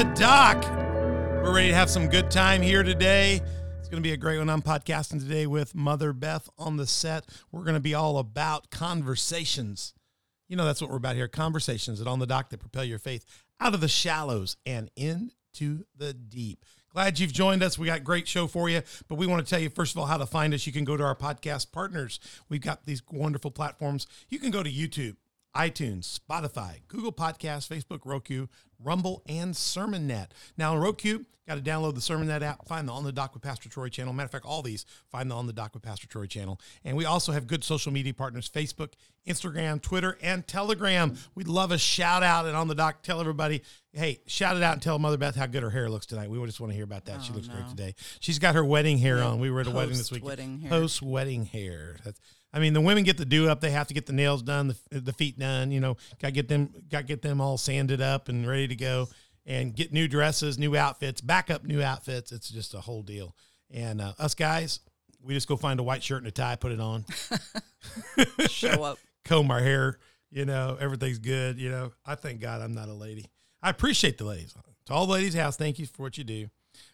the dock. We're ready to have some good time here today. It's going to be a great one. I'm podcasting today with Mother Beth on the set. We're going to be all about conversations. You know, that's what we're about here conversations that on the dock that propel your faith out of the shallows and into the deep. Glad you've joined us. We got great show for you, but we want to tell you first of all how to find us. You can go to our podcast partners. We've got these wonderful platforms. You can go to YouTube, iTunes, Spotify, Google Podcasts, Facebook, Roku, Rumble, and SermonNet. Now on Roku, got to download the SermonNet app, find the On the Dock with Pastor Troy channel. Matter of fact, all these find the On the Dock with Pastor Troy channel. And we also have good social media partners Facebook, Instagram, Twitter, and Telegram. We'd love a shout out and On the Dock. Tell everybody, hey, shout it out and tell Mother Beth how good her hair looks tonight. We just want to hear about that. she Oh, looks great today. She's got her wedding hair on. We were at a wedding this week. Post-wedding hair. Post wedding hair. That's, I mean, the women get the do up. They have to get the nails done, the, the feet done. You know, got to get them, got get them all sanded up and ready to go, and get new dresses, new outfits, backup new outfits. It's just a whole deal. And uh, us guys, we just go find a white shirt and a tie, put it on, Show up. comb our hair. You know, everything's good. You know, I thank God I'm not a lady. I appreciate the ladies. To all the ladies' house, thank you for what you do.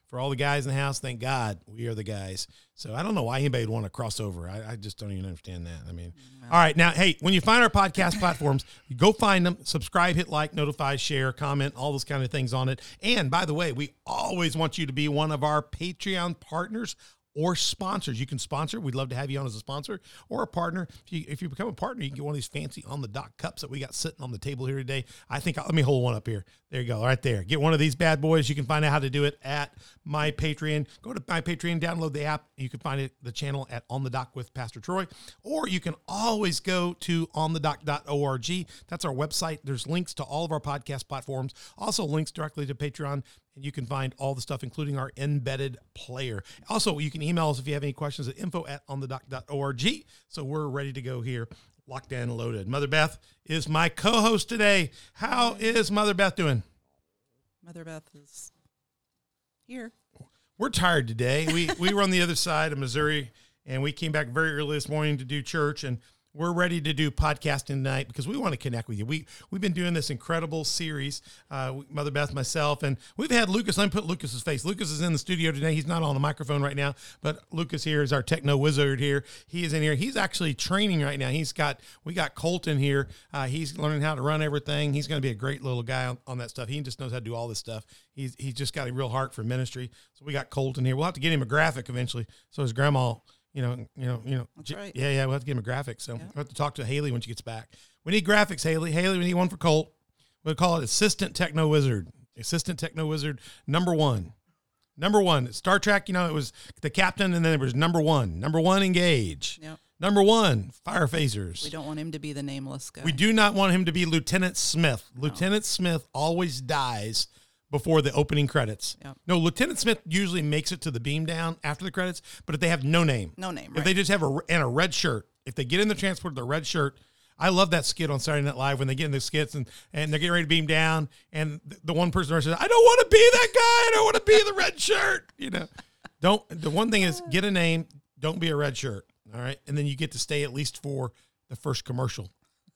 For all the guys in the house, thank God we are the guys. So I don't know why anybody would want to cross over. I, I just don't even understand that. I mean, all right. Now, hey, when you find our podcast platforms, go find them, subscribe, hit like, notify, share, comment, all those kind of things on it. And by the way, we always want you to be one of our Patreon partners or sponsors. You can sponsor. We'd love to have you on as a sponsor or a partner. If you, if you become a partner, you can get one of these fancy on the dock cups that we got sitting on the table here today. I think, let me hold one up here. There you go, right there. Get one of these bad boys. You can find out how to do it at my Patreon. Go to my Patreon, download the app. You can find it the channel at On the Dock with Pastor Troy, or you can always go to onthedock.org. That's our website. There's links to all of our podcast platforms, also links directly to Patreon and you can find all the stuff, including our embedded player. Also, you can email us if you have any questions at info at onthedock.org. So we're ready to go here, locked and loaded. Mother Beth is my co host today. How is Mother Beth doing? Mother Beth is here. We're tired today. We, we were on the other side of Missouri and we came back very early this morning to do church and we're ready to do podcasting tonight because we want to connect with you. We we've been doing this incredible series, uh, Mother Beth, myself, and we've had Lucas. Let me put Lucas's face. Lucas is in the studio today. He's not on the microphone right now, but Lucas here is our techno wizard here. He is in here. He's actually training right now. He's got we got Colton here. Uh, he's learning how to run everything. He's going to be a great little guy on, on that stuff. He just knows how to do all this stuff. He's he's just got a real heart for ministry. So we got Colton here. We'll have to get him a graphic eventually, so his grandma you know, you know, you know. That's right. Yeah, yeah. We'll have to give him a graphic. So we'll have to talk to Haley when she gets back. We need graphics, Haley. Haley, we need one for Colt. We'll call it Assistant Techno Wizard. Assistant Techno Wizard number one. Number one. Star Trek, you know, it was the captain, and then it was number one. Number one, engage. Yep. Number one, fire phasers. We don't want him to be the nameless guy. We do not want him to be Lieutenant Smith. Lieutenant Smith always dies before the opening credits. Yep. No, Lieutenant Smith usually makes it to the beam down after the credits, but if they have no name, No name, if right. they just have a and a red shirt, if they get in the transport with a red shirt, I love that skit on Saturday Night Live when they get in the skits and, and they're getting ready to beam down, and the, one person says, "I don't want to be that guy. I don't want to be the red shirt." You know, don't. The one thing is get a name. Don't be a red shirt. All right, and then you get to stay at least for the first commercial.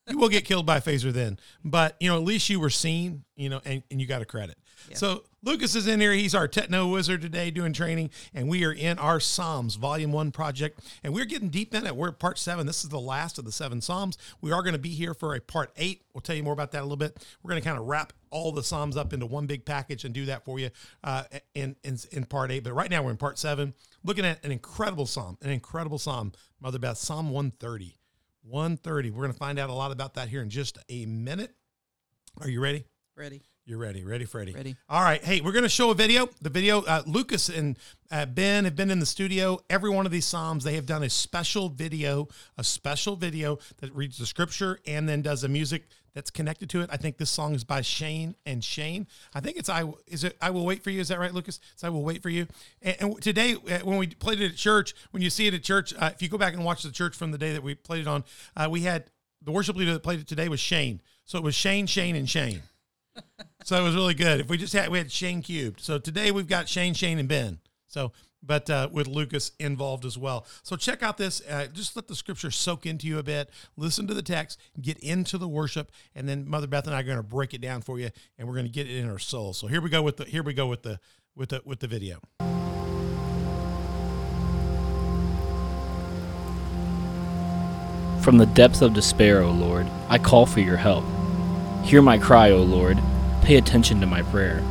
You will get killed by a phaser then, but you know at least you were seen. You know, and, and you got a credit. So Lucas is in here. He's our techno wizard today doing training, and we are in our Psalms Volume One project, and we're getting deep in it. We're at part seven. This is the last of the seven Psalms. We are going to be here for a part eight. We'll tell you more about that a little bit. We're going to kind of wrap all the Psalms up into one big package and do that for you uh, in, in in part eight. But right now we're in part seven, looking at an incredible Psalm, an incredible Psalm, Mother Beth, Psalm one thirty. 130. We're going to find out a lot about that here in just a minute. Are you ready? Ready. You're ready. Ready, Freddie? Ready. All right. Hey, we're going to show a video. The video, uh, Lucas and uh, Ben have been in the studio. Every one of these Psalms, they have done a special video, a special video that reads the scripture and then does the music that's connected to it. I think this song is by Shane and Shane. I think it's I is it I will wait for you. Is that right, Lucas? It's I will wait for you. And, and today, uh, when we played it at church, when you see it at church, uh, if you go back and watch the church from the day that we played it on, uh, we had the worship leader that played it today was Shane. So it was Shane, Shane, and Shane. So it was really good. If we just had we had Shane cubed. So today we've got Shane, Shane, and Ben. So but uh, with Lucas involved as well. So check out this. Uh, just let the scripture soak into you a bit. Listen to the text, get into the worship, and then Mother Beth and I are going to break it down for you, and we're going to get it in our soul. So here we go with the here we go with the with the with the video. From the depths of despair, O Lord, I call for your help. Hear my cry, O Lord. Pay attention to my prayer.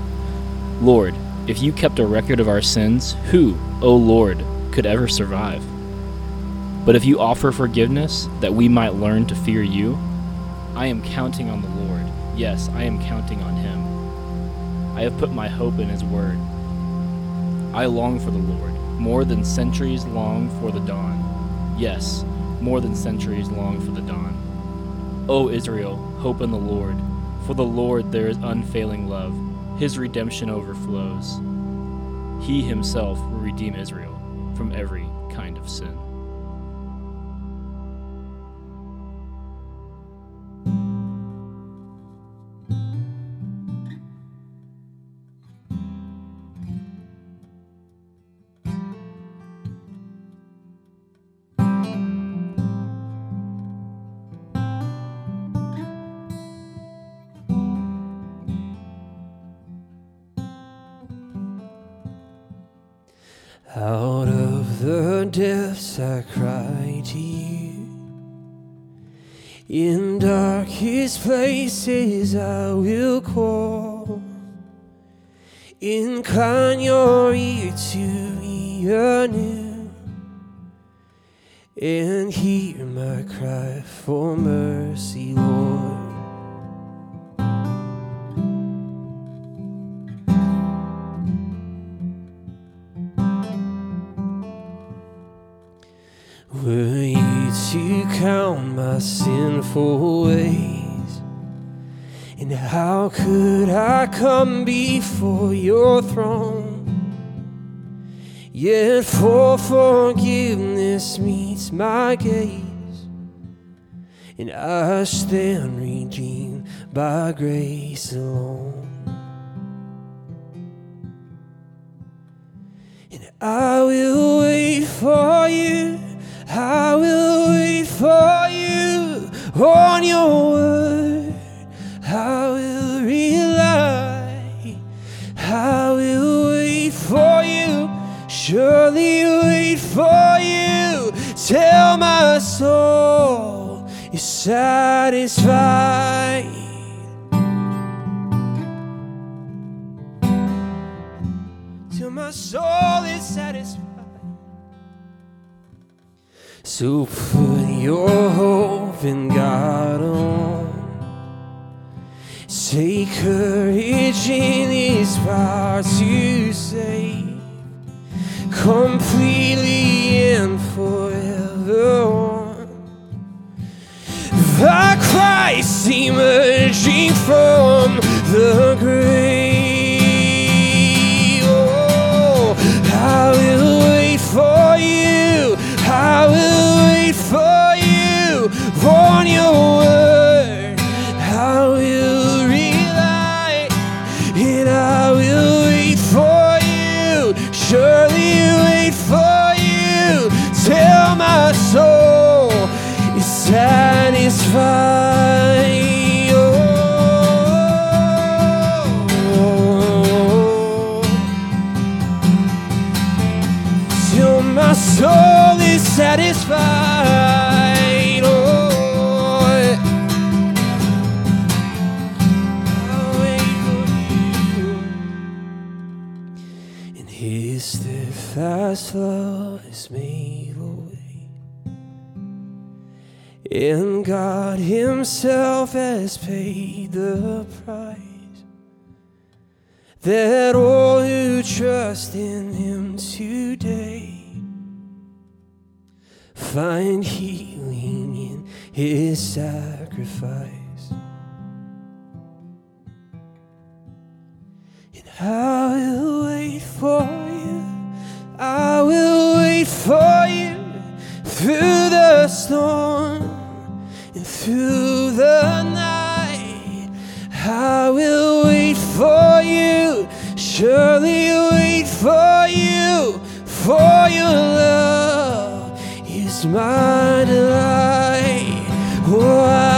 Lord, if you kept a record of our sins, who, O Lord, could ever survive? But if you offer forgiveness that we might learn to fear you, I am counting on the Lord. Yes, I am counting on him. I have put my hope in his word. I long for the Lord, more than centuries long for the dawn. Yes, more than centuries long for the dawn. O Israel, hope in the Lord. For the Lord there is unfailing love, his redemption overflows. He himself will redeem Israel from every kind of sin. I cry to you. In darkest places I will call. Incline your ear to me anew. And hear my cry for mercy, Lord. Count my sinful ways? And how could I come before your throne? Yet for forgiveness meets my gaze, and I stand redeemed by grace alone. And I will wait for you. I will for you on your word. I will rely. I will wait for you. Surely wait for you till my soul is satisfied. Till my soul is satisfied. So put your hope in God alone. Take courage in His power to save, completely and forever. The Christ emerging from the grave. Is made away. And God Himself has paid the price that all who trust in Him today find healing in His sacrifice. And I will wait for for you through the storm and through the night. I will wait for you, surely wait for you, for your love is my delight. Oh, I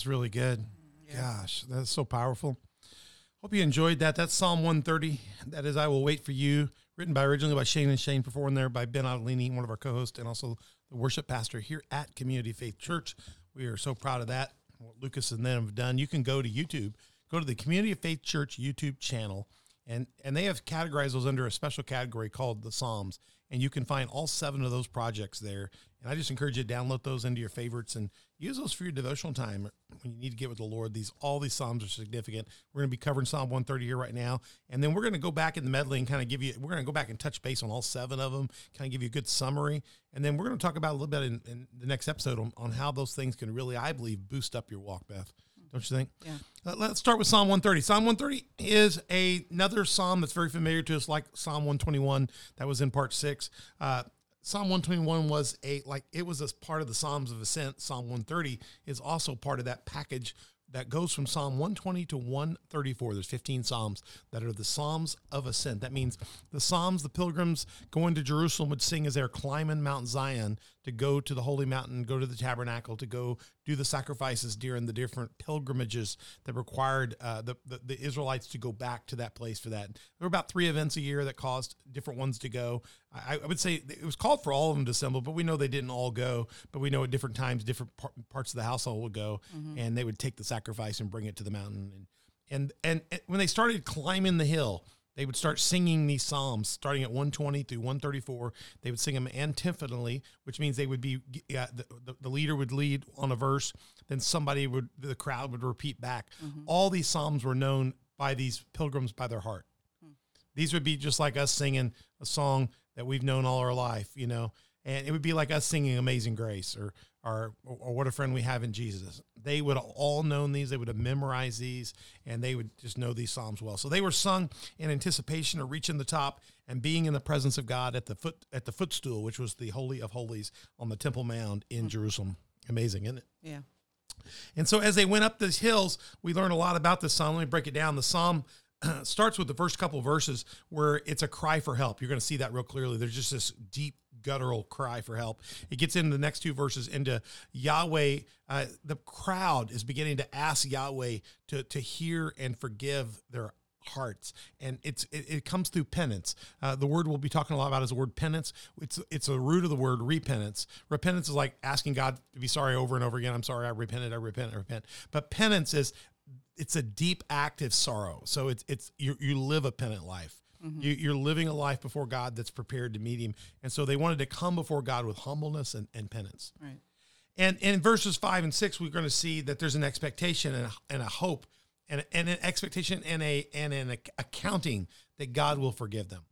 was really good. Gosh, that's so powerful. Hope you enjoyed that. That's Psalm 130. That is I Will Wait for You, written by originally by Shane and Shane, performed there by Ben Adelini, one of our co-hosts, and also the worship pastor here at Community Faith Church. We are so proud of that, what Lucas and them have done. You can go to YouTube, go to the Community of Faith Church YouTube channel, and and they have categorized those under a special category called the Psalms, and you can find all seven of those projects there. And I just encourage you to download those into your favorites and use those for your devotional time when you need to get with the Lord. These all these psalms are significant. We're going to be covering Psalm 130 here right now, and then we're going to go back in the medley and kind of give you. We're going to go back and touch base on all seven of them, kind of give you a good summary, and then we're going to talk about a little bit in, in the next episode on, on how those things can really, I believe, boost up your walk, Beth. Don't you think? Yeah. Uh, let's start with Psalm 130. Psalm 130 is a, another psalm that's very familiar to us, like Psalm 121 that was in part six. Uh, Psalm 121 was a like it was as part of the Psalms of Ascent. Psalm 130 is also part of that package that goes from Psalm 120 to 134. There's 15 Psalms that are the Psalms of Ascent. That means the Psalms the pilgrims going to Jerusalem would sing as they're climbing Mount Zion to go to the holy mountain, go to the tabernacle, to go do the sacrifices during the different pilgrimages that required uh, the, the, the Israelites to go back to that place for that. There were about three events a year that caused different ones to go. I, I would say it was called for all of them to assemble, but we know they didn't all go. But we know at different times, different par- parts of the household would go, and they would take the sacrifice and bring it to the mountain. And and and, and when they started climbing the hill, they would start singing these psalms starting at 120 through 134 they would sing them antiphonally which means they would be uh, the, the, the leader would lead on a verse then somebody would the crowd would repeat back. All these psalms were known by these pilgrims by their heart. These would be just like us singing a song that we've known all our life you know? And it would be like us singing amazing grace or or, or what a friend we have in jesus they would have all known these they would have memorized these and they would just know these psalms well so they were sung in anticipation of reaching the top and being in the presence of god at the foot at the footstool which was the holy of holies on the temple mound in mm-hmm. jerusalem amazing isn't it Yeah. and so as they went up these hills, we learn a lot about this psalm. Let me break it down. The psalm starts with the first couple verses where it's a cry for help. You're going to see that real clearly. There's just this deep guttural cry for help. It gets into the next two verses into Yahweh. Uh, the crowd is beginning to ask Yahweh to to hear and forgive their hearts. And it's it, it comes through penance. Uh, the word we'll be talking a lot about is the word penance. It's it's a root of the word repentance. Repentance is like asking god to be sorry over and over again. I'm sorry i repented i repent i repent. But penance is it's a deep active sorrow. So it's it's you, you live a penitent life you, you're living a life before god that's prepared to meet him and so they wanted to come before god with humbleness and, and penance Right. and in verses five and six, we're going to see that there's an expectation and a, and a hope and, and an expectation and a and an accounting that God will forgive them.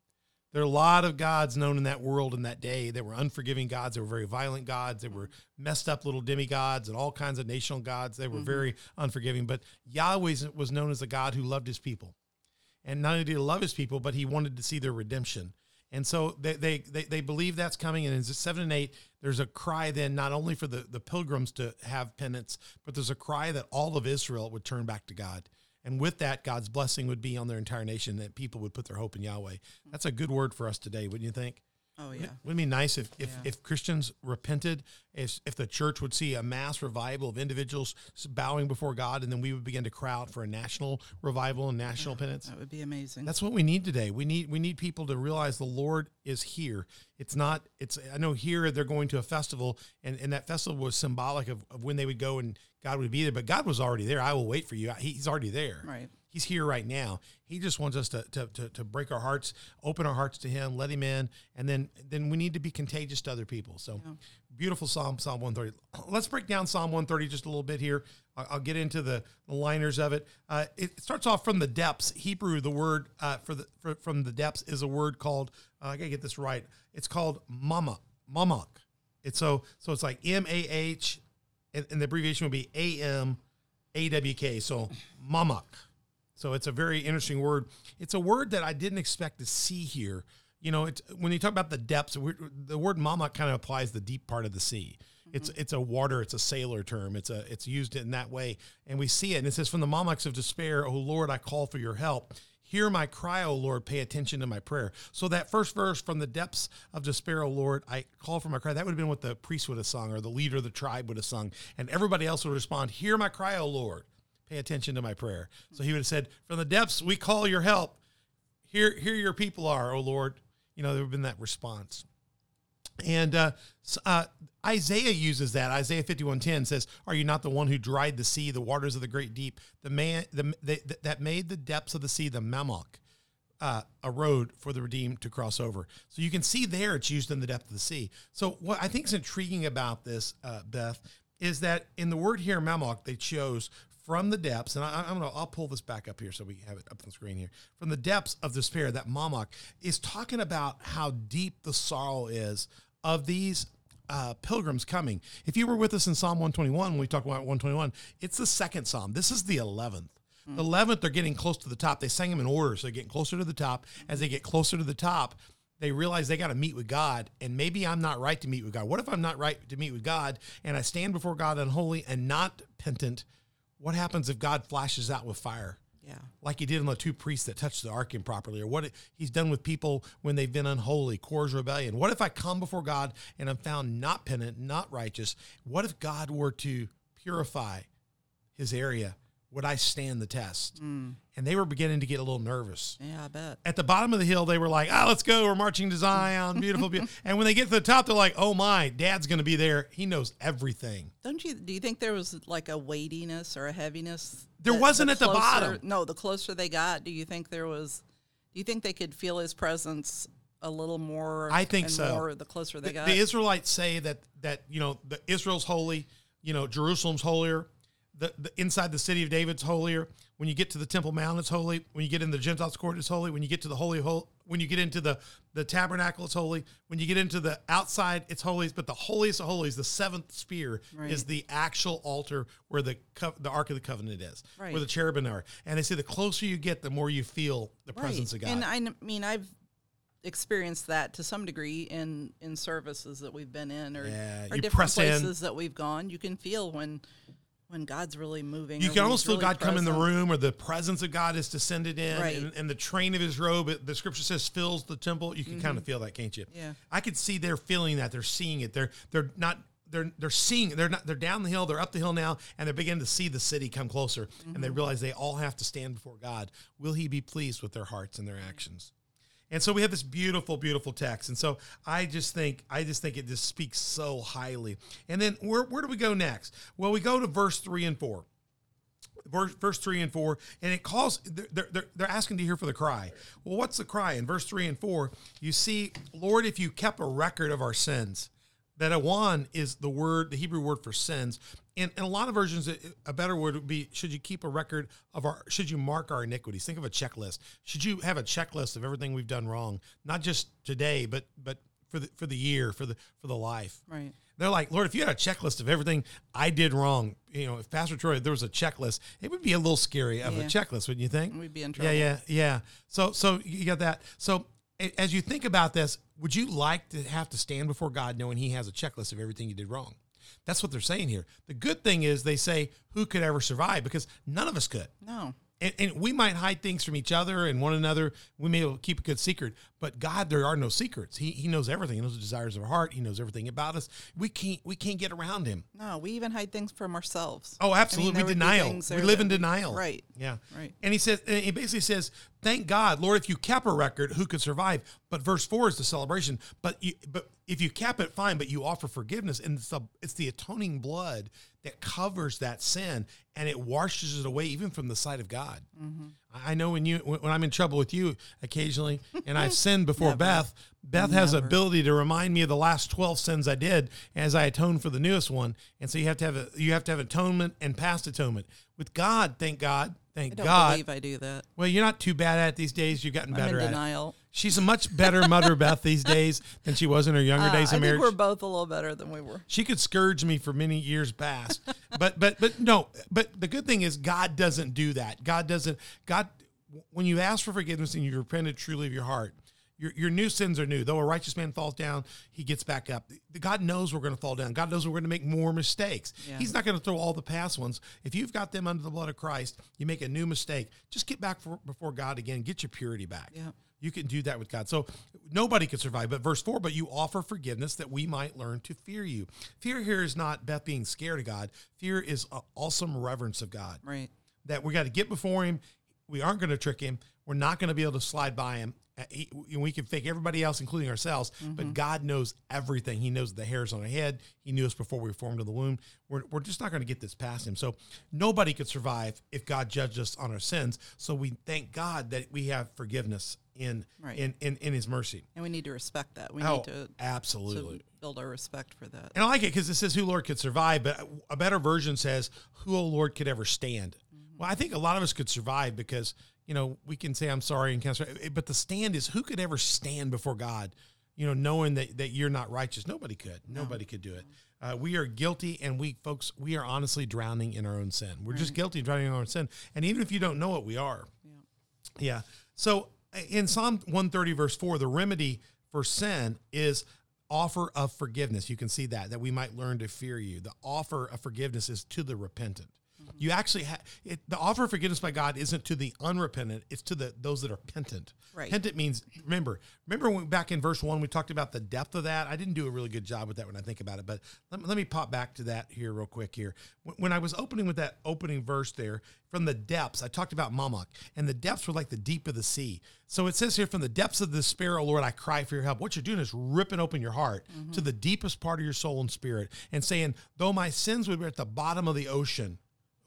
There are a lot of gods known in that world in that day. They were unforgiving gods. They were very violent gods. They were messed up little demigods and all kinds of national gods. They were mm-hmm. very unforgiving. But Yahweh was known as a God who loved his people. And not only did he love his people, but he wanted to see their redemption. And so they, they, they, they believe that's coming. And in seven and eight, there's a cry then not only for the, the pilgrims to have penance, but there's a cry that all of Israel would turn back to God. And with that, God's blessing would be on their entire nation, that people would put their hope in Yahweh. That's a good word for us today, wouldn't you think? Oh yeah. Wouldn't it be nice if, if, Yeah. if Christians repented, if, if the church would see a mass revival of individuals bowing before God, and then we would begin to cry out for a national revival and national oh, penance? That would be amazing. That's what we need today. We need we need people to realize the Lord is here. It's not. It's. I know here they're going to a festival, and, and that festival was symbolic of, of when they would go and God would be there. But God was already there. I will wait for you. He's already there. Right. He's here right now. He just wants us to, to, to, to break our hearts, open our hearts to Him, let Him in, and then then we need to be contagious to other people. So, beautiful Psalm, Psalm 130. Let's break down Psalm 130 just a little bit here. I'll, I'll get into the, the liners of it. Uh, it starts off from the depths. Hebrew, the word uh, for the for, from the depths is a word called. Uh, I gotta get this right. It's called mama, mamak. It's so so it's like M A H, and, and the abbreviation would be A M A W K. So mamak. So it's a very interesting word. It's a word that I didn't expect to see here. You know, it's when you talk about the depths, we're- the word mama kind of applies the deep part of the sea. It's mm-hmm. it's a water, it's a sailor term. It's a it's used in that way, and we see it. And it says, "From the mamaks of despair, O Lord, I call for your help. Hear my cry, O Lord. Pay attention to my prayer." So that first verse, "From the depths of despair, O Lord, I call for my cry," that would have been what the priest would have sung, or the leader of the tribe would have sung, and everybody else would respond, "Hear my cry, O Lord." Pay attention to my prayer. So he would have said, From the depths, we call your help. Here, here your people are, O Lord. You know, there would have been that response. And uh, uh, Isaiah uses that. Isaiah 51:10 says, "Are you not the one who dried the sea, the waters of the great deep, the man the, the, that made the depths of the sea the Memok, uh, a road for the redeemed to cross over?" So you can see there it's used in the depth of the sea. So what I think is intriguing about this, uh, Beth, is that in the word here, Memok, they chose from the depths, and I, I'm gonna I'll pull this back up here so we have it up on the screen here. From the depths of despair, that Mamok is talking about how deep the sorrow is of these uh, pilgrims coming. If you were with us in Psalm 121, when we talk about 121, it's the second psalm. This is the 11th. The 11th, they're getting close to the top. They sang them in order, so they're getting closer to the top. As they get closer to the top, they realize they got to meet with God, and maybe I'm not right to meet with God. What if I'm not right to meet with God, and I stand before God unholy and not penitent? What happens if God flashes out with fire? yeah. like he did on the two priests that touched the ark improperly, or what he's done with people when they've been unholy, Korah's rebellion. What if I come before God and I'm found not penitent, not righteous? What if God were to purify his area? Would I stand the test? Mm. And they were beginning to get a little nervous. Yeah, I bet. At the bottom of the hill, they were like, "Oh, let's go! We're marching to Zion, beautiful." beautiful. and when they get to the top, they're like, "Oh my, Dad's going to be there. He knows everything." Don't you? Do you think there was like a weightiness or a heaviness? There that wasn't at the bottom. No, the closer they got, do you think there was? Do you think they could feel his presence a little more? I think so. More the closer they the, got. the Israelites say that that you know the Israel's holy, you know Jerusalem's holier, the, the inside the city of David's holier. When you get to the Temple Mount, it's holy. When you get in the Gentiles' court, it's holy. When you get to the holy, hol- when you get into the the tabernacle, it's holy. When you get into the outside, it's holy. But the holiest of holies, the seventh spear, Right. is the actual altar where the co- the Ark of the Covenant is, Right. where the cherubim are. And they say the closer you get, the more you feel the presence of God. And I mean, I've experienced that to some degree in in services that we've been in, or, Yeah, or different press in. places that we've gone. You can feel when when God's really moving. You can almost feel really God come in the room, or the presence of God is descended in, Right. and, and the train of His robe. The Scripture says fills the temple. You can kind of feel that, can't you? Mm-hmm. Yeah. I could see they're feeling that. They're seeing it. They're they're not. They're they're seeing. They're not. They're down the hill. They're up the hill now, and they're beginning to see the city come closer. And Mm-hmm. they realize they all have to stand before God. Will He be pleased with their hearts and their actions? And so we have this beautiful, beautiful text. And so I just think, I just think it just speaks so highly. And then where, where do we go next? Well, we go to verse three and four verse, verse 3 and 4 and it calls they're, they're, they're asking to hear for the cry well what's the cry in verse 3 and 4 you see lord if you kept a record of our sins that awan is the word the hebrew word for sins And in a lot of versions a- better word would be should you keep a record of our should you mark our iniquities think of a checklist should you have a checklist of everything we've done wrong not just today but but for the for the year for the for the life. Right. They're like, Lord, if you had a checklist of everything I did wrong, you know, if Pastor Troy, there was a checklist, it would be a little scary of a checklist, wouldn't you think? We'd be in Yeah, trouble. yeah, yeah. So, so you got that. So, as you think about this, would you like to have to stand before God knowing He has a checklist of everything you did wrong? That's what they're saying here. The good thing is they say, "Who could ever survive?" Because none of us could. No. And, and we might hide things from each other and one another. We may be able to keep a good secret, but God, there are no secrets. He, he knows everything. He knows the desires of our heart. He knows everything about us. We can't we can't get around Him. No. We even hide things from ourselves. Oh, absolutely. there would be denial. We live that in denial. Right. Yeah. Right. And he says, and he basically says, "Thank God, Lord, if you kept a record, who could survive?" But verse four is the celebration. But you, but if you cap it, fine. But you offer forgiveness, and it's the it's the atoning blood that covers that sin, and it washes it away, even from the sight of God. Mm-hmm. I know when you when when I'm in trouble with you occasionally, and I've sinned before Beth. Beth has ability to remind me of the last twelve sins I did as I atone for the newest one, and so you have to have a you have to have atonement and past atonement with God. Thank God, I thank don't God. believe I do that. Well, you're not too bad at it these days. You've gotten I'm in better at it. She's a much better mother, Beth, these days than she was in her younger Uh, days I of think marriage. we're both a little better than we were. She could scourge me for many years past. but but but no, but the good thing is God doesn't do that. God doesn't God when you ask for forgiveness and you repented truly of your heart, your, your new sins are new. Though a righteous man falls down, he gets back up. God knows we're going to fall down. God knows we're going to make more mistakes. Yeah. He's not going to throw all the past ones. If you've got them under the blood of Christ, you make a new mistake. Just get back for, before God again. Get your purity back. Yeah. You can do that with God. So nobody can survive. But verse four, but you offer forgiveness that we might learn to fear you. Fear here is not Beth being scared of God. Fear is awesome reverence of God. Right. That we got to get before Him. We aren't going to trick Him. We're not going to be able to slide by Him. Uh, he- we can fake everybody else, including ourselves, but God knows everything. He knows the hairs on our head. He knew us before we were formed in the womb. We're, we're just not going to get this past Him. So nobody could survive if God judged us on our sins. So we thank God that we have forgiveness in Right. in, in in His mercy. And we need to respect that. We Oh, need to, absolutely. to build our respect for that. And I like it because it says who Lord could survive, but a better version says who O Lord could ever stand. Well, I think a lot of us could survive because you know we can say I'm sorry and cancel, but the stand is who could ever stand before God, you know, knowing that that you're not righteous. Nobody could. Nobody could do it. Uh, we are guilty, and we folks, we are honestly drowning in our own sin. We're just guilty, drowning in our own sin, and even if you don't know it, we are. Yeah. So in Psalm 130, verse 4, the remedy for sin is offer of forgiveness. You can see that, that we might learn to fear you. The offer of forgiveness is to the repentant. You actually have the offer of forgiveness by God isn't to the unrepentant; it's to the those that are repentant. Right. Repentant means remember. Remember when back in verse one we talked about the depth of that. I didn't do a really good job with that when I think about it, but let, me- let me pop back to that here real quick. Here, when, when I was opening with that opening verse there, from the depths, I talked about Mamok, and the depths were like the deep of the sea. So it says here, from the depths of the spirit, O Lord, I cry for your help. What you're doing is ripping open your heart mm-hmm. to the deepest part of your soul and spirit, and saying, though my sins would be at the bottom of the ocean,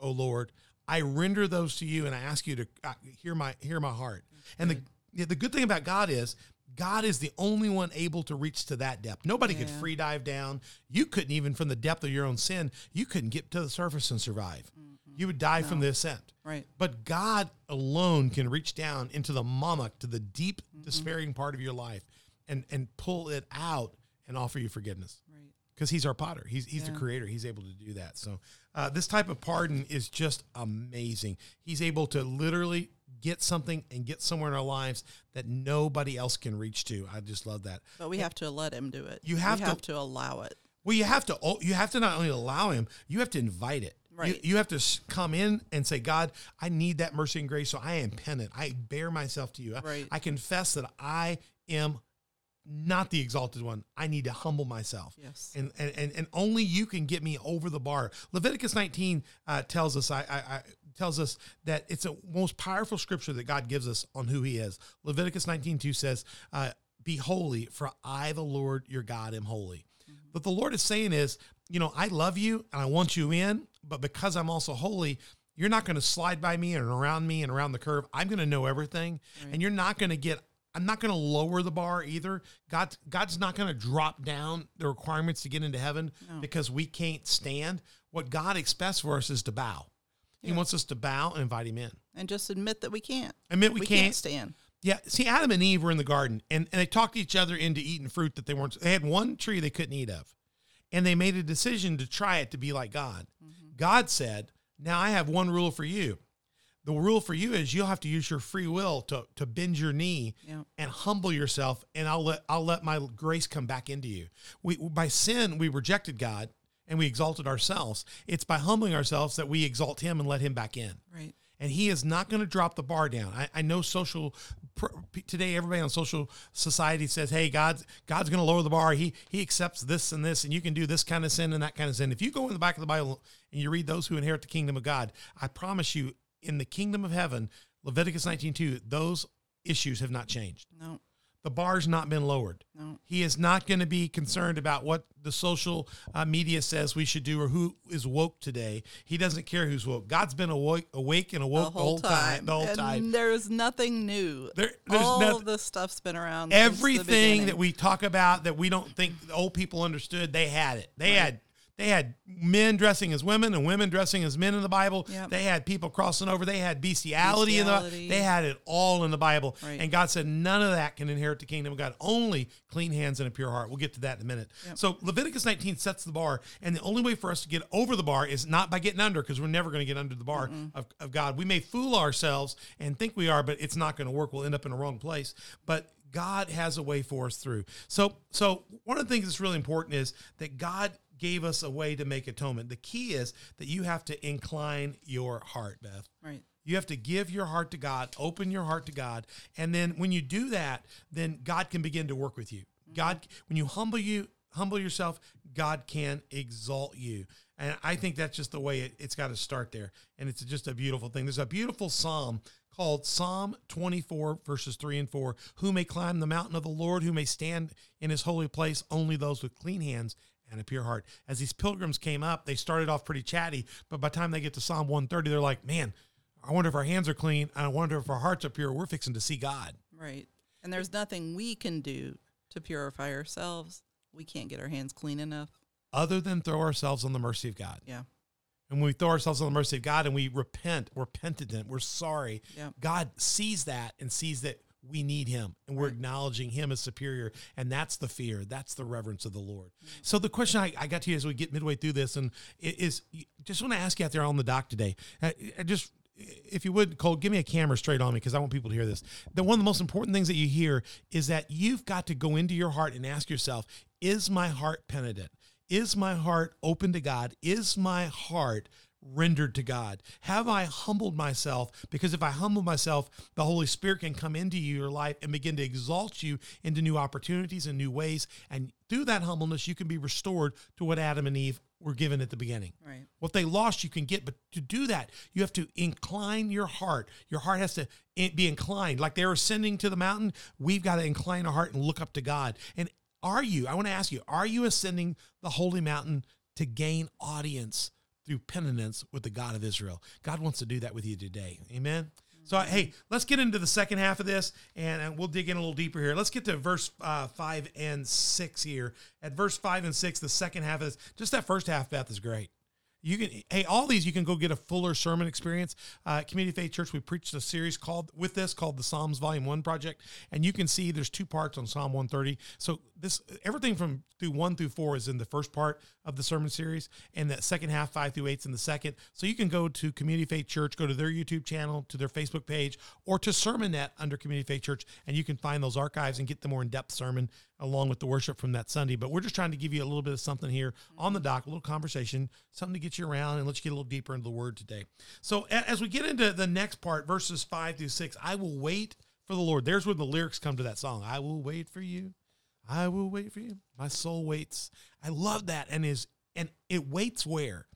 O Lord, I render those to you, and I ask you to uh, hear my hear my heart. And the yeah, the good thing about God is God is the only one able to reach to that depth. Nobody could free dive down. You couldn't even from the depth of your own sin. You couldn't get to the surface and survive. You would die from the ascent. Right. But God alone can reach down into the mammoth, to the deep, despairing part of your life, and and pull it out and offer you forgiveness Right. because he's our potter. He's he's the creator. He's able to do that. So uh, this type of pardon is just amazing. He's able to literally get something and get somewhere in our lives that nobody else can reach to. I just love that. But we have to let him do it. You have to- have to allow it. Well, you have to you have to not only allow him, you have to invite it. Right. you have to come in and say, God, I need that mercy and grace. So I am penitent. I bear myself to you. I- Right. I confess that I am not the exalted one. I need to humble myself. Yes. And, and, and, and only you can get me over the bar. Leviticus 19 uh, tells us, I, I, I tells us that it's a most powerful scripture that God gives us on who he is. Leviticus 19, 2 says, uh, be holy for I, the Lord, your God, am holy. What the Lord is saying is, you know, I love you and I want you in, but because I'm also holy, you're not going to slide by me and around me and around the curve. I'm going to know everything, and you're not going to get. I'm not going to lower the bar either. God, God's not going to drop down the requirements to get into heaven because we can't stand. What God expects for us is to bow. He wants us to bow and invite Him in. And just admit that we can't. Admit we, we can't, can't stand. Yeah, see, Adam and Eve were in the garden, and, and they talked each other into eating fruit that they weren't. They had one tree they couldn't eat of, and they made a decision to try it to be like God. Mm-hmm. God said, "Now I have one rule for you. The rule for you is you'll have to use your free will to to bend your knee Yeah. and humble yourself, and I'll let I'll let my grace come back into you. We by sin we rejected God and we exalted ourselves. It's by humbling ourselves that we exalt Him and let Him back in." Right. and he is not going to drop the bar down. I, I know social today, everybody on social society says, "Hey, God's God's going to lower the bar. He he accepts this and this, and you can do this kind of sin and that kind of sin." If you go in the back of the Bible and you read those who inherit the kingdom of God, I promise you, in the kingdom of heaven, Leviticus nineteen two, those issues have not changed. No. The bar's not been lowered. No. He is not going to be concerned about what the social uh, media says we should do or who is woke today. He doesn't care who's woke. God's been awake, awake and The awoke whole, time. The whole and time. There's nothing new. There- there's All of this stuff's been around. the Everything that we talk about that we don't think the old people understood, they had it. They had they had men dressing as women and women dressing as men in the Bible. Yep. They had people crossing over. They had bestiality, in the Bestiality. They had it all in the Bible. Right. And God said none of that can inherit the kingdom of God. Only clean hands and a pure heart. We'll get to that in a minute. So Leviticus 19 sets the bar, and the only way for us to get over the bar is not by getting under, because we're never going to get under the bar of, of God. We may fool ourselves and think we are, but it's not going to work. We'll end up in the wrong place. But God has a way for us through. So, so one of the things that's really important is that God gave us a way to make atonement. The key is that you have to incline your heart, Beth. Right. You have to give your heart to God, open your heart to God, and then when you do that, then God can begin to work with you. Mm-hmm. God, when you humble you, humble yourself, God can exalt you. And I think that's just the way it, it's got to start there. And it's just a beautiful thing. There's a beautiful psalm called Psalm 24, verses 3 and 4. Who may climb the mountain of the Lord? Who may stand in his holy place? Only those with clean hands and a pure heart. As these pilgrims came up, they started off pretty chatty, but by the time they get to Psalm 130, they're like, man, I wonder if our hands are clean. And I wonder if our hearts are pure. We're fixing to see God. Right. And there's nothing we can do to purify ourselves. We can't get our hands clean enough. Other than throw ourselves on the mercy of God. Yeah. And when we throw ourselves on the mercy of God and we repent, we're penitent, we're sorry. Yeah. God sees that and sees that we need him and we're Right. acknowledging him as superior. And that's the fear. That's the reverence of the Lord. So the question I, I got to you as we get midway through this and is just want to ask you out there on the dock today. uh, I just if you would, Cole, give me a camera straight on me because I want people to hear this. The one of the most important things that you hear is that you've got to go into your heart and ask yourself, is my heart penitent? Is my heart open to God? Is my heart rendered to God? Have I humbled myself? Because if I humble myself, the Holy Spirit can come into your life and begin to exalt you into new opportunities and new ways. And through that humbleness, you can be restored to what Adam and Eve were given at the beginning. Right. What they lost, you can get, but to do that, you have to incline your heart. Your heart has to be inclined. Like they're ascending to the mountain, we've got to incline our heart and look up to God. And are you, I want to ask you, are you ascending the holy mountain to gain audience through penitence with the God of Israel? God wants to do that with you today. Amen. So, hey, let's get into the second half of this and we'll dig in a little deeper here. Let's get to verse uh, five and six here. At verse five and six, the second half of this, just that first half, Beth, is great. You can, hey, all these you can go get a fuller sermon experience. Uh, Community Faith Church, we preached a series called with this called the Psalms Volume One Project, and you can see there's two parts on Psalm 130. So this everything from through one through four is in the first part of the sermon series, and that second half five through eight's in the second. So you can go to Community Faith Church, go to their YouTube channel, to their Facebook page, or to Sermonette under Community Faith Church, and you can find those archives and get the more in depth sermon along with the worship from that Sunday. But we're just trying to give you a little bit of something here on the mm-hmm. dock, a little conversation, something to get you around and let you get a little deeper into the word today. So as we get into the next part, verses five through six, I will wait for the Lord. There's where the lyrics come to that song. I will wait for you. I will wait for you. My soul waits. I love that. And is and it waits where?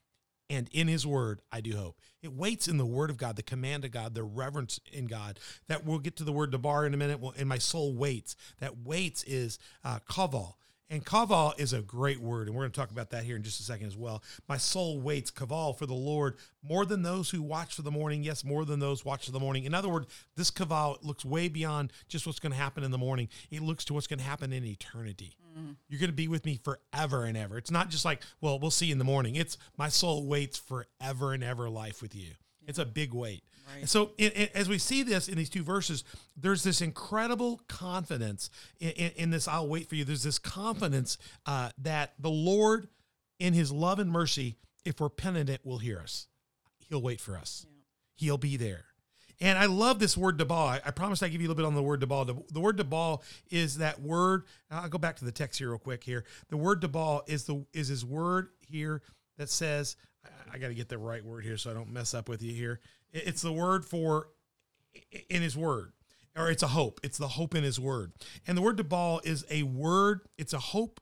And in his word, I do hope. It waits in the word of God, the command of God, the reverence in God. That we'll get to the word debar in a minute. Well, and my soul waits. That waits is uh, kaval. And kaval is a great word, and we're going to talk about that here in just a second as well. My soul waits, kaval, for the Lord more than those who watch for the morning. Yes, more than those watch for the morning. In other words, this kaval looks way beyond just what's going to happen in the morning. It looks to what's going to happen in eternity. Mm-hmm. You're going to be with me forever and ever. It's not just like, well, we'll see you in the morning. It's my soul waits forever and ever life with you. It's a big weight. Right. And so, in, in- as we see this in these two verses, there's this incredible confidence in, in, in this. I'll wait for you. There's this confidence uh, that the Lord, in His love and mercy, if we're penitent, will hear us. He'll wait for us. He'll be there. And I love this word debal. I, I promised I'd give you a little bit on the word debal. The, the word debal is that word. I'll go back to the text here real quick. Here, the word debal is the is his word here that says. I, I got to get the right word here so I don't mess up with you here. It's the word for in his word, or it's a hope. It's the hope in his word. And the word debal is a word. It's a hope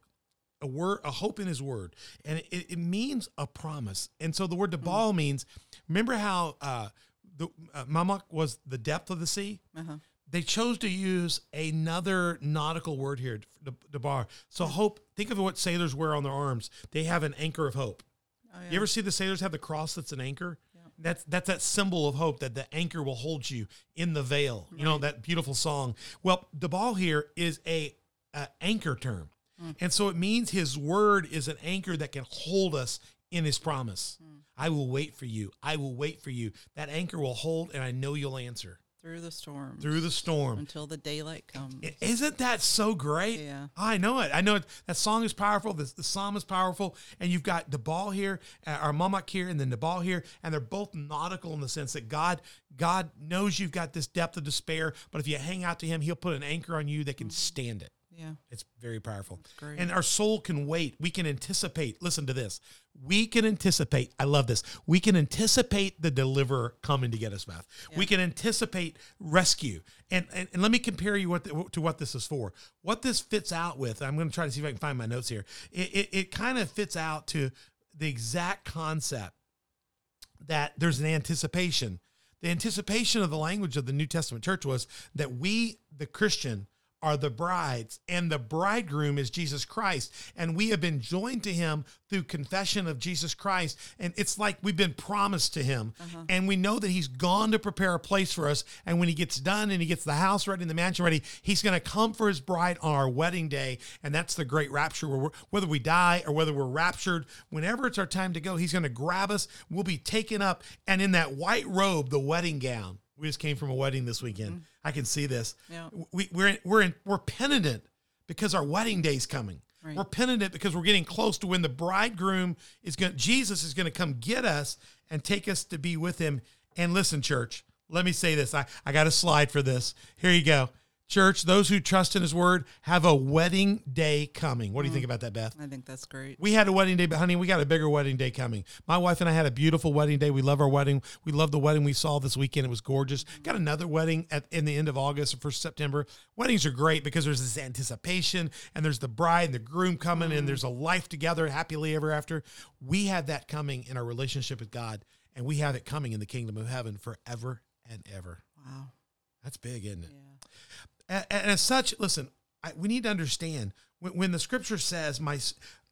a word a hope in his word and it, it means a promise and so the word debal means remember how uh the uh, mamak was the depth of the sea Uh-huh. they chose to use another nautical word here the, the bar so hope think of what sailors wear on their arms they have an anchor of hope Oh, yeah. you ever see the sailors have the cross that's an anchor? Yeah. That's that's that symbol of hope that the anchor will hold you in the veil. You know that beautiful song. Well, the ball here is a, a anchor term, mm. and so it means His word is an anchor that can hold us in His promise. Mm. I will wait for you. I will wait for you. That anchor will hold, and I know you'll answer through the storm through the storm. until the daylight comes. Isn't that so great? Yeah. I know it. I know it. That song is powerful. The, the psalm is powerful. And you've got the ball here, uh, or Mamak here, and then the ball here. And they're both nautical in the sense that God God knows you've got this depth of despair, but if you hang out to Him, He'll put an anchor on you that can stand it. Yeah. It's very powerful. great. And our soul can wait. We can anticipate. Listen to this. We can anticipate. I love this. We can anticipate the deliverer coming to get us, Beth. We can anticipate rescue. And, and, and let me compare you what the, to what this is for. What this fits out with, I'm going to try to see if I can find my notes here. It, it, it kind of fits out to the exact concept that there's an anticipation. The anticipation of the language of the New Testament church was that we, the Christian, are the brides, and the bridegroom is Jesus Christ. And we have been joined to him through confession of Jesus Christ. And it's like we've been promised to him. Uh-huh. And we know that he's gone to prepare a place for us. And when he gets done and he gets the house ready and the mansion ready, he's going to come for his bride on our wedding day. And that's the great rapture where we're, whether we die or whether we're raptured, whenever it's our time to go, he's going to grab us. We'll be taken up. And in that white robe, the wedding gown, we just came from a wedding this weekend. Mm. I can see this. Yeah. We, we're in, we're in, we're penitent because our wedding day's coming. Right. We're penitent because we're getting close to when the bridegroom is going. Jesus is going to come get us and take us to be with him. And listen, church, let me say this. I, I got a slide for this. Here you go. Church, those who trust in his word have a wedding day coming. What do you think mm. about that, Beth? I think that's great. We had a wedding day, but honey, we got a bigger wedding day coming. My wife and I had a beautiful wedding day. We love our wedding. We love the wedding we saw this weekend. It was gorgeous. Got another wedding at in the end of August or first September. Weddings are great because there's this anticipation and there's the bride and the groom coming and mm. there's a life together happily ever after. We have that coming in our relationship with God, and we have it coming in the kingdom of heaven forever and ever. Wow. That's big, isn't it? Yeah. And, and as such, listen, I, we need to understand when, when the scripture says, "My,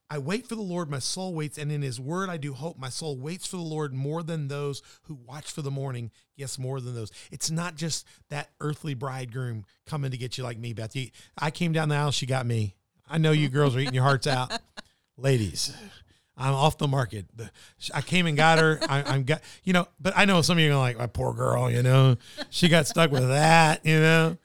I wait for the Lord, my soul waits, and in His word I do hope. My soul waits for the Lord more than those who watch for the morning. Yes, more than those. It's not just that earthly bridegroom coming to get you like me, Beth. I came down the aisle, she got me. I know you girls are eating your hearts out, ladies. I'm off the market. The- I came and got her. I, I'm got, you know, but I know some of you are like, my poor girl, you know, she got stuck with that, you know.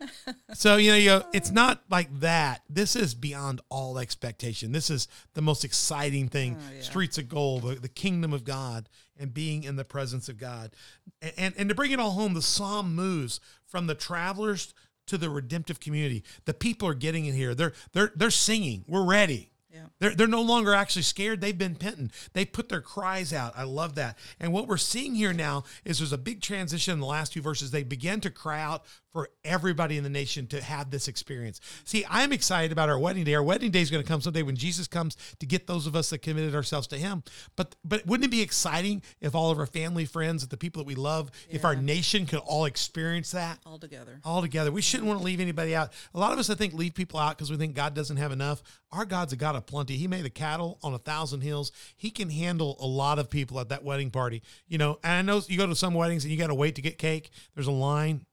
So, you know, you it's not like that. This is beyond all expectation. This is the most exciting thing. Oh, yeah. Streets of gold, the, the kingdom of God and being in the presence of God. And, and, and to bring it all home, the psalm moves from the travelers to the redemptive community. The people are getting in here. They're, they're, they're singing. We're ready. Yeah. They're, they're no longer actually scared. They've been penitent. They put their cries out. I love that. And what we're seeing here now is there's a big transition in the last two verses. They begin to cry out for everybody in the nation to have this experience. See, I'm excited about our wedding day. Our wedding day is going to come someday when Jesus comes to get those of us that committed ourselves to him. But but wouldn't it be exciting if all of our family, friends, the people that we love, if our nation could all experience that? All together. all together. We shouldn't want to leave anybody out. A lot of us, I think, leave people out because we think God doesn't have enough. Our God's a God of plenty. He made the cattle on a thousand hills. He can handle a lot of people at that wedding party. You know, and I know you go to some weddings and you got to wait to get cake. There's a line.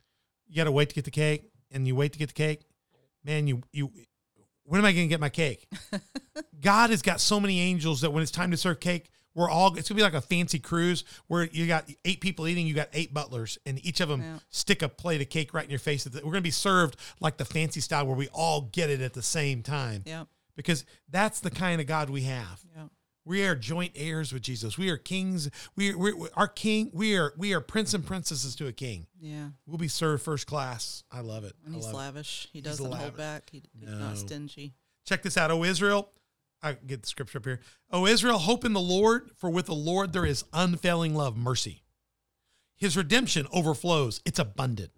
You got to wait to get the cake, and you wait to get the cake. Man, you you. When am I going to get my cake? God has got so many angels that when it's time to serve cake, We're all it's gonna be like a fancy cruise where you got eight people eating, you got eight butlers, and each of them Yeah. stick a plate of cake right in your face. We're gonna be served like the fancy style where we all get it at the same time. Yep. Because that's the kind of God we have. Yep. We are joint heirs with Jesus. We are kings. We are we're, our king. We are we are prince and princesses to a king. Yeah. We'll be served first class. I love it. And I he's love it. lavish. He doesn't lavish. hold back. He, he's No. not stingy. Check this out. O Israel, I get the scripture up here. O Israel, hope in the Lord, for with the Lord there is unfailing love, mercy. His redemption overflows. It's abundant.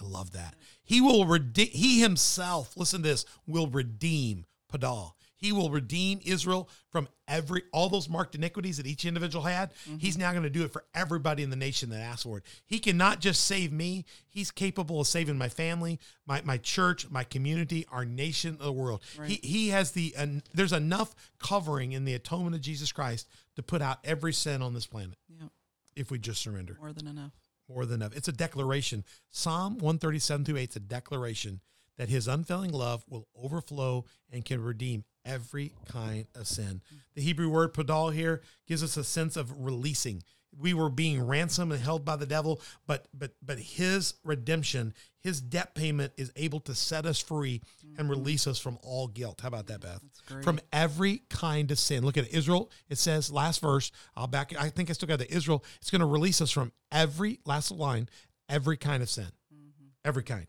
I love that. He will redeem, he himself, listen to this, will redeem Padal. He will redeem Israel from every all those marked iniquities that each individual had. Mm-hmm. He's now going to do it for everybody in the nation that asked for it. He cannot just save me, he's capable of saving my family, my, my church, my community, our nation, the world. He he has the en- there's enough covering in the atonement of Jesus Christ to put out every sin on this planet Yeah. if we just surrender More than enough. more than enough. It's a declaration. Psalm 137 through 8 is a declaration that his unfailing love will overflow and can redeem every kind of sin. The Hebrew word padal here gives us a sense of releasing. We were being ransomed and held by the devil, but but but his redemption, his debt payment is able to set us free and mm-hmm. release us from all guilt. How about that, Beth? From every kind of sin. Look at it. Israel. It says last verse. I'll back. I think I still got the Israel. It's going to release us from every last line, every kind of sin, mm-hmm. every kind.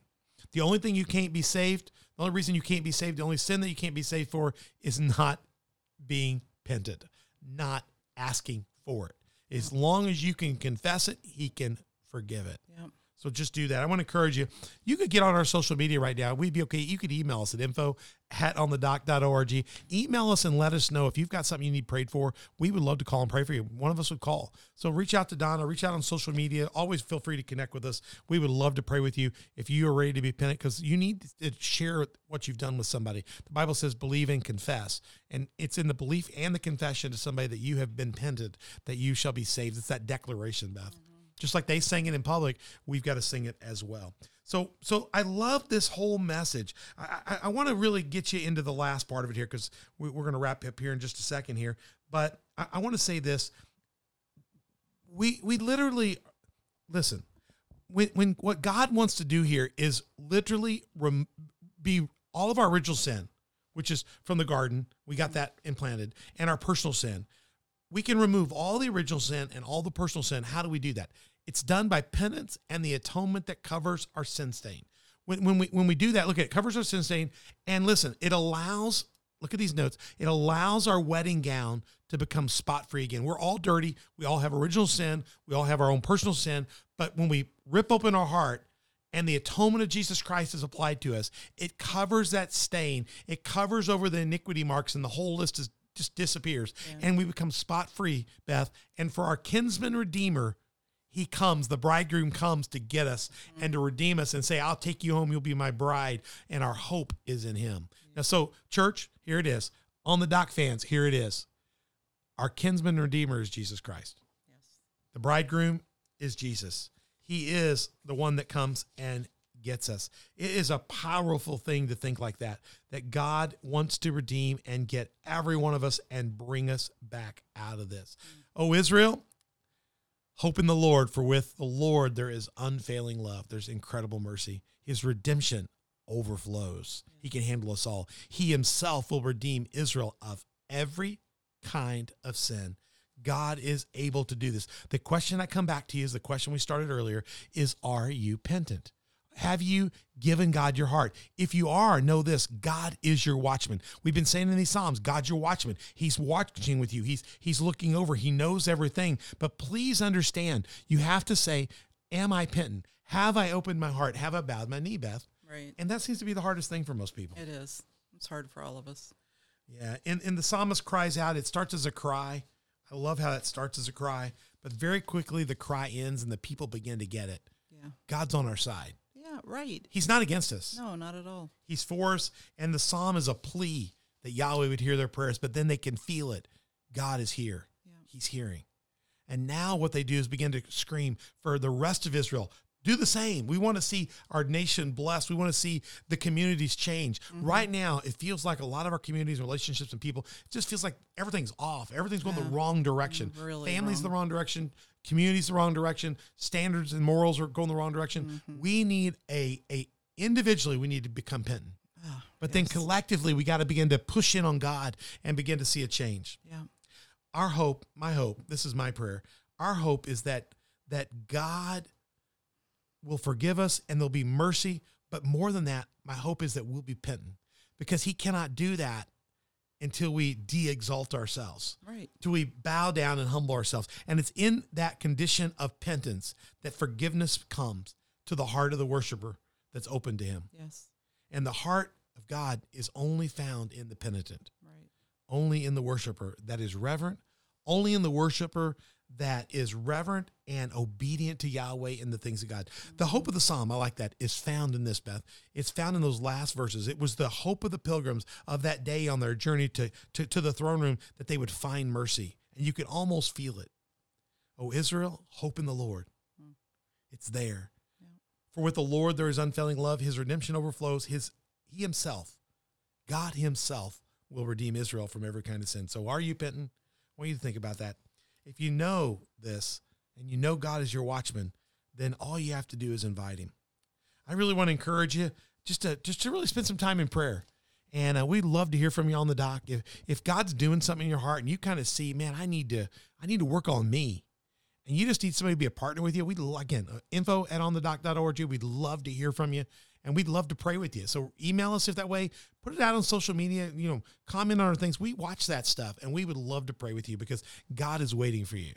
The only thing you can't be saved. The only reason you can't be saved. The only sin that you can't be saved for is not being penitent, not asking for it. As long as you can confess it, He can forgive it. Yep. So just do that. I want to encourage you. You could get on our social media right now. We'd be okay. You could email us at info at onthedoc.org. Email us and let us know if you've got something you need prayed for. We would love to call and pray for you. One of us would call. So reach out to Donna, reach out on social media. Always feel free to connect with us. We would love to pray with you if you are ready to be penitent because you need to share what you've done with somebody. The Bible says believe and confess. And it's in the belief and the confession to somebody that you have been penitent that you shall be saved. It's that declaration, Beth just like they sang it in public we've got to sing it as well. So so i love this whole message. I i, I want to really get you into the last part of it here because we, we're going to wrap up here in just a second here. But i, I want to say this. We we literally listen when when what god wants to do here is literally rem, be all of our original sin which is from the garden we got that implanted and our personal sin. We can remove all the original sin and all the personal sin. How do we do that? It's done by penance and the atonement that covers our sin stain. When, when we when we do that, look at it, covers our sin stain. And listen, it allows, look at these notes, it allows our wedding gown to become spot free again. We're all dirty. We all have original sin. We all have our own personal sin. But when we rip open our heart and the atonement of Jesus Christ is applied to us, it covers that stain. It covers over the iniquity marks, and the whole list is just disappears. And we become spot free, Beth. And for our kinsman redeemer, he comes, the bridegroom comes to get us and to redeem us and say, I'll take you home, you'll be my bride. And our hope is in him. Now, so, church, here it is. On the dock fans, here it is. Our kinsman redeemer is Jesus Christ. Yes. The bridegroom is Jesus. He is the one that comes and gets us. It is a powerful thing to think like that, that God wants to redeem and get every one of us and bring us back out of this. Mm. Oh, Israel, hope in the Lord, for with the Lord there is unfailing love, there's incredible mercy. His redemption overflows. He can handle us all. He himself will redeem Israel of every kind of sin. God is able to do this. The question I come back to you is the question we started earlier is are you penitent? Have you given God your heart? If you are, know this God is your watchman. We've been saying in these Psalms, God's your watchman. He's watching with you, He's, he's looking over, He knows everything. But please understand, you have to say, Am I penitent? Have I opened my heart? Have I bowed my knee, Beth? Right. And that seems to be the hardest thing for most people. It is. It's hard for all of us. Yeah, and, and the psalmist cries out. It starts as a cry. I love how it starts as a cry, but very quickly the cry ends and the people begin to get it. Yeah. God's on our side. Yeah, right. He's not against us. No, not at all. He's for us. And the psalm is a plea that Yahweh would hear their prayers, but then they can feel it. God is here. Yeah. He's hearing. And now what they do is begin to scream for the rest of Israel do the same. We want to see our nation blessed. We want to see the communities change. Mm-hmm. Right now, it feels like a lot of our communities, relationships, and people, it just feels like everything's off. Everything's going the wrong direction. Mm, really Family's wrong. the wrong direction. Community's the wrong direction. Standards and morals are going the wrong direction. Mm-hmm. We need a a individually. We need to become penitent. Ah, but then collectively, we got to begin to push in on God and begin to see a change Yeah. our hope, my hope, this is my prayer. Our hope is that that God will forgive us and there'll be mercy, but more than that, my hope is that we'll be penitent because he cannot do that until we de-exalt ourselves. Right. Till we bow down and humble ourselves. And it's in that condition of penitence that forgiveness comes to the heart of the worshiper that's open to him. Yes. And the heart of God is only found in the penitent Right. only in the worshiper that is reverent, only in the worshiper that is reverent and obedient to Yahweh in the things of God. The hope of the psalm, I like that, is found in this, Beth. It's found in those last verses. It was the hope of the pilgrims of that day on their journey to, to, to the throne room that they would find mercy. And you could almost feel it. Oh, Israel, hope in the Lord. Mm. It's there. For with the Lord there is unfailing love. His redemption overflows. His He Himself, God Himself, will redeem Israel from every kind of sin. So are you penitent? I want you to think about that. If you know this and you know God is your watchman, then all you have to do is invite him. I really want to encourage you just to just to really spend some time in prayer. And uh, we'd love to hear from you on the doc. If if God's doing something in your heart and you kind of see, man, I need to I need to work on me, and you just need somebody to be a partner with you, we'd again uh, info at onthedoc.org. We'd love to hear from you, and we'd love to pray with you. So email us if that way. Put it out on social media. You know, comment on our things. We watch that stuff, and we would love to pray with you because God is waiting for you.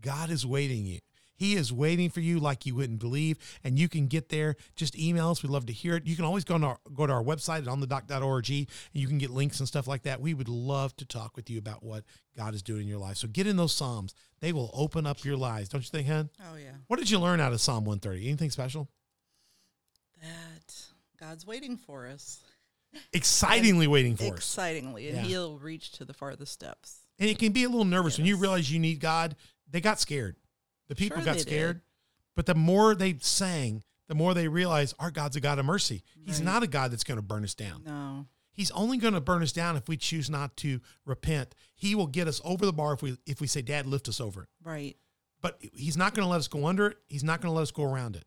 God is waiting you. He is waiting for you like you wouldn't believe, and you can get there. Just email us. We'd love to hear it. You can always go to our, go to our website at onthedoc.org, and you can get links and stuff like that. We would love to talk with you about what God is doing in your life. So get in those Psalms. They will open up your lives. Don't you think, hon? Oh yeah. What did you learn out of Psalm 130? Anything special? That God's waiting for us. Excitingly waiting for us. Excitingly, and Yeah. He'll reach to the farthest steps. And it can be a little nervous when you realize you need God. They got scared. The people Sure got they did. scared. But the more they sang, the more they realize our God's a God of mercy. He's Right. not a God that's going to burn us down. No. He's only going to burn us down if we choose not to repent. He will get us over the bar if we if we say, "Dad, lift us over it." Right. But he's not going to let us go under it. He's not going to let us go around it.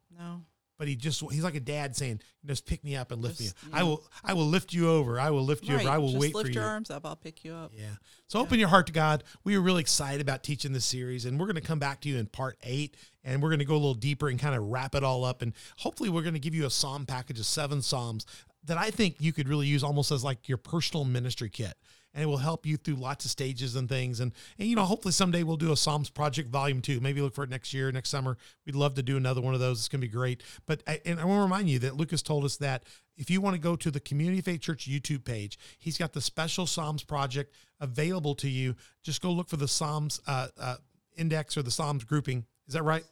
But he just he's like a dad saying, "Just pick me up and lift Just, me. you I will I will lift you over. I will lift you right. over. I will Just wait for you. lift your arms up. I'll pick you up. Yeah. So open your heart to God. We are really excited about teaching this series, and we're going to come back to you in part eight, and we're going to go a little deeper and kind of wrap it all up. And hopefully, we're going to give you a psalm package of seven psalms that I think you could really use almost as like your personal ministry kit. And it will help you through lots of stages and things. And, and you know, hopefully someday we'll do a Psalms Project Volume Two. Maybe look for it next year, next summer. We'd love to do another one of those. It's going to be great. But I, and I want to remind you that Lucas told us that if you want to go to the Community Faith Church YouTube page, he's got the special Psalms project available to you. Just go look for the Psalms uh, uh, index or the Psalms grouping. Is that right?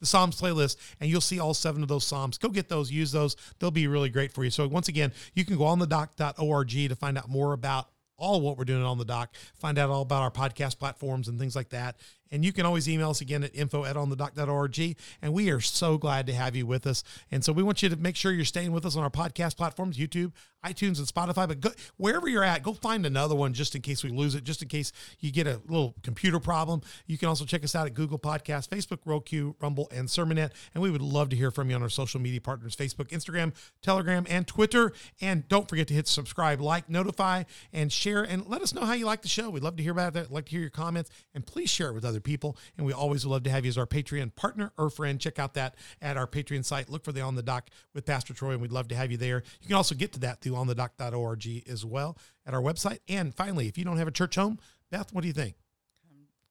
The Psalms playlist, and you'll see all seven of those Psalms. Go get those, use those. They'll be really great for you. So, once again, you can go on the doc.org to find out more about all what we're doing on the doc, find out all about our podcast platforms and things like that. And you can always email us again at info at onthedoc.org. And we are so glad to have you with us. And so we want you to make sure you're staying with us on our podcast platforms, YouTube, iTunes, and Spotify. But go, wherever you're at, go find another one just in case we lose it, just in case you get a little computer problem. You can also check us out at Google Podcasts, Facebook, Roku, Rumble, and Sermonet. And we would love to hear from you on our social media partners Facebook, Instagram, Telegram, and Twitter. And don't forget to hit subscribe, like, notify, and share. And let us know how you like the show. We'd love to hear about that. like to hear your comments. And please share it with other people. And we always would love to have you as our Patreon partner or friend. Check out that at our Patreon site. Look for the On the Doc with Pastor Troy, and we'd love to have you there. You can also get to that through onthedoc.org as well at our website. And finally, if you don't have a church home, Beth, what do you think?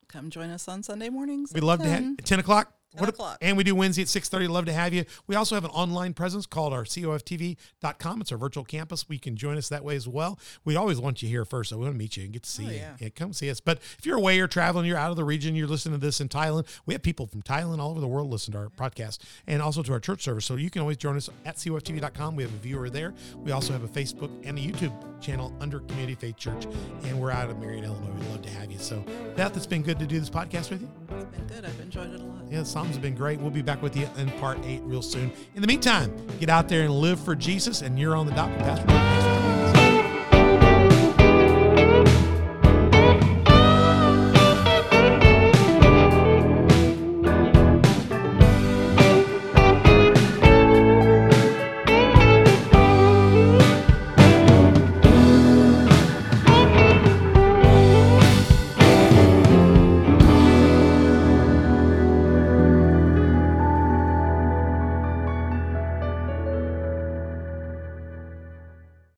Come join us on Sunday mornings. We'd love to 10. have 10 o'clock. 10 o'clock. And we do Wednesday at 6.30. Love to have you. We also have an online presence called our coftv.com. It's our virtual campus. We can join us that way as well. We always want you here first, so we want to meet you and get to see Oh, you. yeah. come see us. But if you're away or traveling, you're out of the region, you're listening to this in Thailand, we have people from Thailand all over the world listen to our podcast and also to our church service. So you can always join us at coftv.com. We have a viewer there. We also have a Facebook and a YouTube channel under Community Faith Church. And we're out of Marion, Illinois. We'd love to have you. So, Beth, it's been good to do this podcast with you. It's been good. I've enjoyed it a lot. Yeah, Have been great. We'll be back with you in part eight real soon. In the meantime, get out there and live for Jesus. And you're on the doc with Pastor.